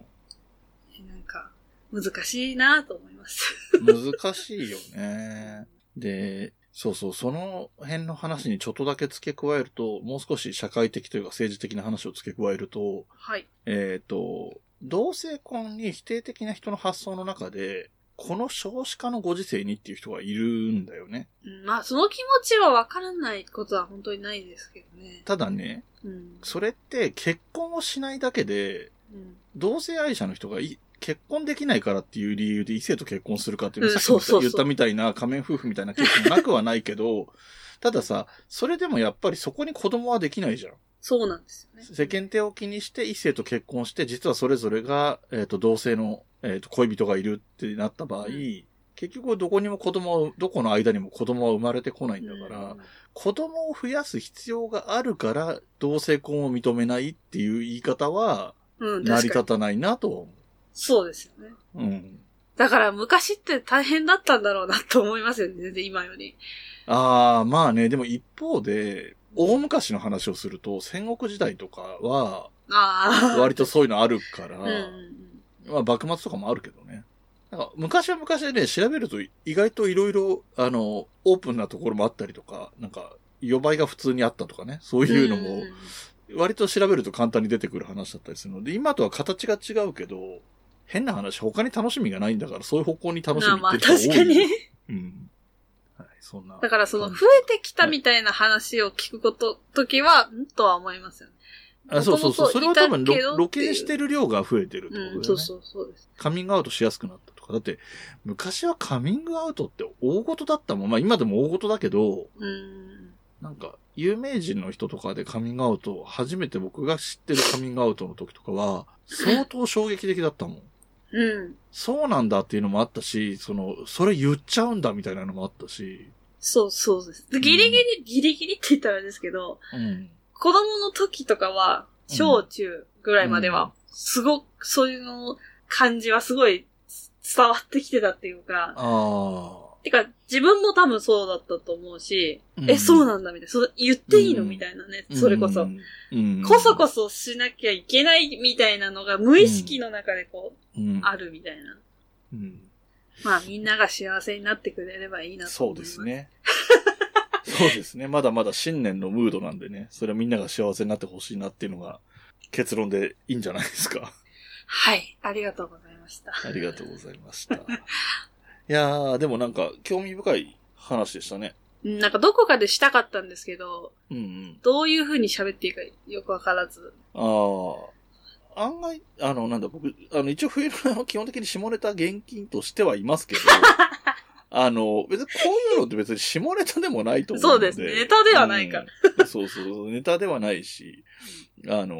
なんか、難しいなと思います。
難しいよね。で、そうそう、その辺の話にちょっとだけ付け加えると、もう少し社会的というか政治的な話を付け加えると、
はい。
えっ、と、同性婚に否定的な人の発想の中で、この少子化のご時世にっていう人がいるんだよね。
うんまあ、その気持ちはわからないことは本当にないですけどね。
ただね、
うん。
それって結婚をしないだけで、
うん。
同性愛者の人がい結婚できないからっていう理由で異性と結婚するかっていうのは
うん
さっき言ったみたいな仮面夫婦みたいなケースもなくはないけど、たださ、それでもやっぱりそこに子供はできないじゃん。
そうなんですよね。
世間体を気にして異性と結婚して、実はそれぞれが、えっ、と、同性の、えっ、と、恋人がいるってなった場合、
うん
結局どこにも子供は、どこの間にも子供は生まれてこないんだから、子供を増やす必要があるから、同性婚を認めないっていう言い方は、
うん、うん、
成り。立たないなとは思
そうですよね。
う。うん。
だから昔って大変だったんだろうなと思いますよね、全然今より。
ああ、まあね、でも一方で、大昔の話をすると、戦国時代とかは。割とそういうのあるから、
うん。
まあ幕末とかもあるけどね。なんか昔は昔でね、調べると意外といろいろ、あの、オープンなところもあったりとか、なんか、予売が普通にあったとかね、そういうのも、割と調べると簡単に出てくる話だったりするので、今とは形が違うけど、変な話、他に楽しみがないんだから、そういう方向に楽しみってる人多いよ。
確かに。
うん。はい、そんな。
だからその増えてきたみたいな話を聞くこと、時は、んとは思いますよね。
あそうそうそう。それは多分
元々いたけど
露露見してる量が増えてるってことだよね。
うん、そうそうそうです。
カミングアウトしやすくなったとか。だって、昔はカミングアウトって大事だったもん。まあ今でも大事だけど、
うん。
なんか、有名人の人とかでカミングアウト、初めて僕が知ってるカミングアウトの時とかは、相当衝撃的だったもん。
うん。
そうなんだっていうのもあったし、その、それ言っちゃうんだみたいなのもあったし、
そうそうです。でギリギリ、ギリギリって言ったらあれですけど、
うん。
子供の時とかは、小中ぐらいまでは、すごく、そういうの感じはすごい伝わってきてたっていうか、
あ
てか、自分も多分そうだったと思うし、
あ。
え、そう
だ、
なんだみたいな、そう言っていいの
うん
みたいなね、それこそ。
うん。うん
こそこそしなきゃいけないみたいなのが無意識の中でこう、
うん。
あるみたいな。
うん。
まあみんなが幸せになってくれればいいなと
そう
思いま。
ですす。ね。そうですね。まだまだ新年のムードなんでね、それはみんなが幸せになってほしいなっていうのが結論でいいんじゃないですか。
はい。ありがとうございます。した。
ありがとうございました。いやー、でもなんか、興味深い話でしたね。
うんなんかどこかでしたかったんですけど、
うんうん。
どういう風に喋っていいかよくわからず。
ああ。案外、あの、なんだ、僕、あの、一応冬の基本的に下ネタ現金としてはいますけど、あの、別にこういうのって別に下ネタでもないと思う。
そうですねネタではないから
うんそうそうそう、ネタではないし、あの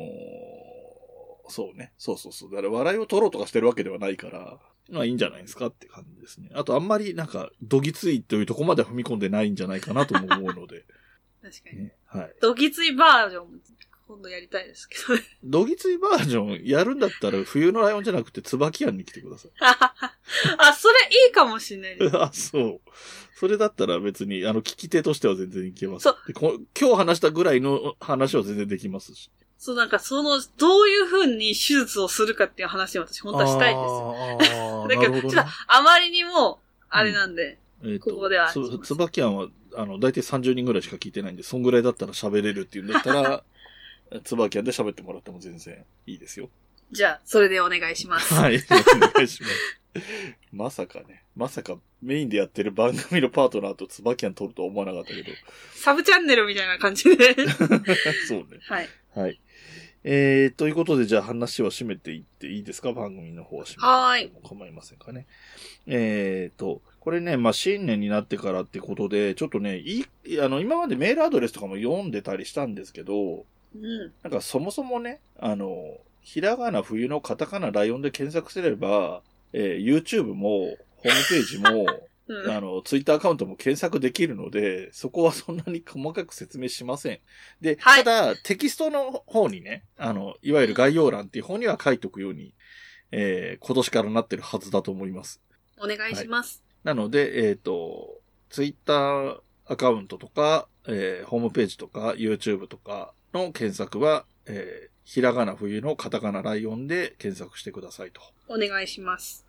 そうね。そうそうそう。だから笑いを取ろうとかしてるわけではないから、まあいいんじゃないですかって感じですね。あとあんまりなんか、どぎついというとこまでは踏み込んでないんじゃないかなとも思うので。
確かに。
ね、はい。
ドギツイバージョンも今度やりたいですけどね。
どぎついバージョンやるんだったら冬のライオンじゃなくて椿庵に来てください。
あ、それいいかもしれないです。
あ、そう。それだったら別に、あの、聞き手としては全然いけます。
そう
今日話したぐらいの話は全然できますし。
そう、なんかその、どういう風に手術をするかっていう話を私本当はしたいんですよ。だけど、
ね
ちょっとあまりにも、あれなんで、
えっと
ここでは
つ椿庵は、あの、大体30人ぐらいしか聞いてないんで、そんぐらいだったら喋れるっていうんだったら、椿庵で喋ってもらっても全然いいですよ。
じゃあ、それでお願いします。
はい。お願いします。まさかね、まさかメインでやってる番組のパートナーと椿庵取るとは思わなかったけど。
サブチャンネルみたいな感じで。
そうね。
はい。
はい。えー、ということで、じゃあ話は締めていっていいですか？番組の方は締めて
はーい
構いませんかね。えーと、これね、まあ、新年になってからってことで、ちょっとね、いい、あの、今までメールアドレスとかも読んでたりしたんですけど、
うん。
なんかそもそもね、あの、ひらがな冬のカタカナライオンで検索すれば、えー YouTube も、ホームページも、
うん。
あの、ツイッターアカウントも検索できるので、そこはそんなに細かく説明しません。で、
はい
ただ、テキストの方にね、あの、いわゆる概要欄っていう方には書いとくように、えー今年からなってるはずだと思います。
お願いします。
なので、えっ、と、ツイッターアカウントとか、えーホームページとか、YouTube とかの検索は、えーひらがな冬のカタカナライオンで検索してくださいと。
お願いします。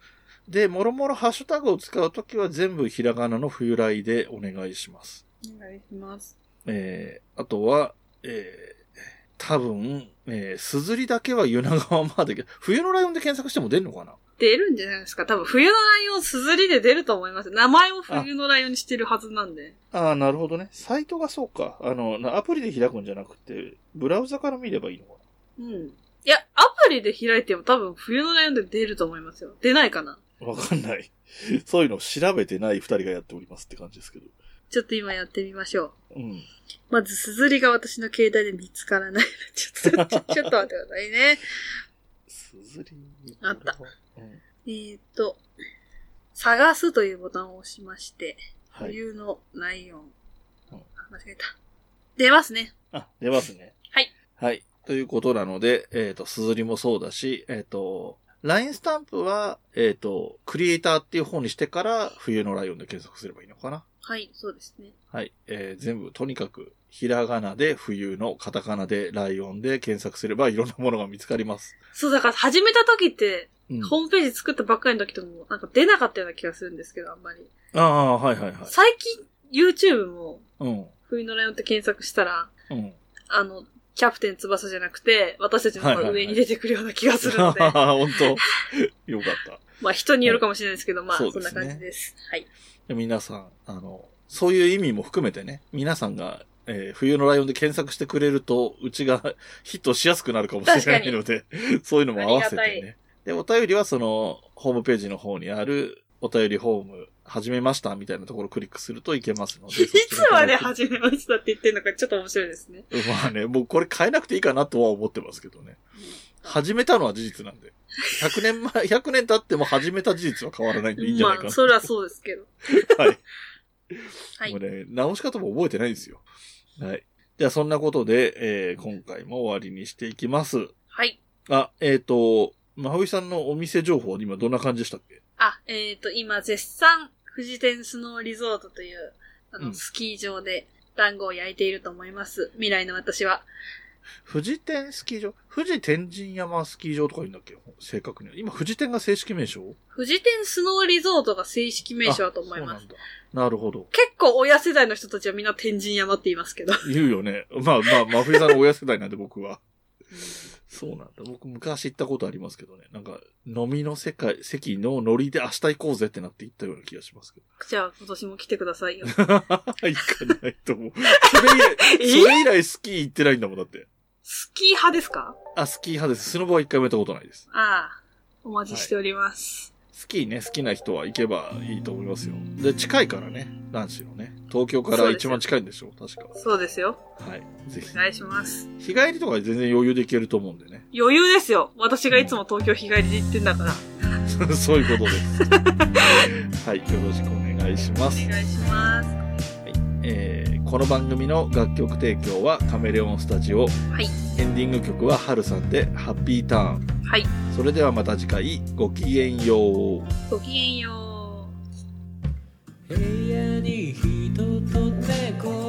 で、もろもろハッシュタグを使うときは全部ひらがなの冬来でお願いします。
お願いします。
えー、あとは、えー、多分、えー、すずりだけは湯長川まで、冬のライオンで検索しても出んのかな？
出るんじゃないですか多分冬のライオンすずりで出ると思います。名前を冬のライオンにしてるはずなんで。
ああ、なるほどね。サイトがそうか。あの、なアプリで開くんじゃなくて、ブラウザから見ればいいのか
うん。いや、アプリで開いても多分冬のライオンで出ると思いますよ。出ないかな
なわかんない。そういうのを調べてない二人がやっておりますって感じですけど。
ちょっと今やってみましょう。
うん。
まず、すずりが私の携帯で見つからない。ちょっと、ちょちょっと待ってくださいね。
すずり。
あった
うん。
えーっと、探すというボタンを押しまして、
はい。
冬のライオン。
うん
あ間違えた。出ますね。
あ、出ますね。
はい。
はい。ということなので、えっ、と、すずりもそうだし、えっ、と、LINE スタンプは、えっ、と、クリエイターっていう方にしてから、冬のライオンで検索すればいいのかな？
はい、そうですね。
はい。えー全部、とにかく、ひらがなで冬の、カタカナでライオンで検索すれば、いろんなものが見つかります。
そう、だから始めた時って、
うん。
ホームページ作ったばっかりの時とも、なんか出なかったような気がするんですけど、あんまり。
ああ、はいはいはい。
最近、YouTube も、
うん。
冬のライオンって検索したら、
うん。
あの、キャプテン翼じゃなくて、私たちの
はいはいはい
上に出てくるような気がするので、
本当よかった。
まあ人によるかもしれないですけど、まあ
そ
んな感じです。はい。
で皆さん、あの、そういう意味も含めてね、皆さんが、えー冬のライオンで検索してくれると、うちがヒットしやすくなるかもしれないので、そういうのも合わせてね。で、お便りはその、ホームページの方にある、お便りフォーム、始めましたみたいなところをクリックするといけますので。
いつまで始めましたって言ってるのかちょっと面白いですね。
まあね、もうこれ変えなくていいかなとは思ってますけどね。始めたのは事実なんで。100年前、100年経っても始めた事実は変わらないんでいいんじゃないかな。
まあ、それはそうですけど。
はい。
はい
もう。ね、直し方も覚えてないんですよ。はい。じゃあそんなことで、えー今回も終わりにしていきます。
はい。
あ、えっ、と、まふいさんのお店情報、今どんな感じでしたっけ？
あ、えっ、と、今、絶賛、富士天スノーリゾートという、あの、
うん
スキー場で、団子を焼いていると思います。未来の私は。
富士天スキー場？富士天神山スキー場とか言うんだっけ？正確には。今、富士天が正式名称？
富士天スノーリゾートが正式名称だと思います。
あそうなんだ。なるほど。
結構親世代の人たちはみんな天神山って言いますけど。
言うよね。まあまあ、真冬さんの親世代なんで僕は。そうなんだ。僕昔行ったことありますけどね。なんか、飲みの世界、席のノリで明日行こうぜってなって行ったような気がしますけど。
じゃあ今年も来てくださいよ。
行かないと思う。それ以来、
え？
それ以来スキー行ってないんだもん、だって。
スキー派ですか？
あ、スキー派です。スノボは一回もやったことないです。
ああ、お待ちしております。
スキーね、好きな人は行けばいいと思いますよ。で、近いからね、男子のね。東京から一番近いんでしょ？確か。
そうですよ。
はい。ぜひ
お。願いします。
日帰りとか全然余裕で行けると思うんでね。
余裕ですよ。私がいつも東京日帰りで行ってんだから。
そういうことです。はい。よろしくお願いします。
お願いします。
えーこの番組の楽曲提供はカメレオンスタジオ。
はい。
エンディング曲はハルさんでハッピーターン。
はい。
それではまた次回、ごきげんよう。
ごきげんよう。
部屋に人と猫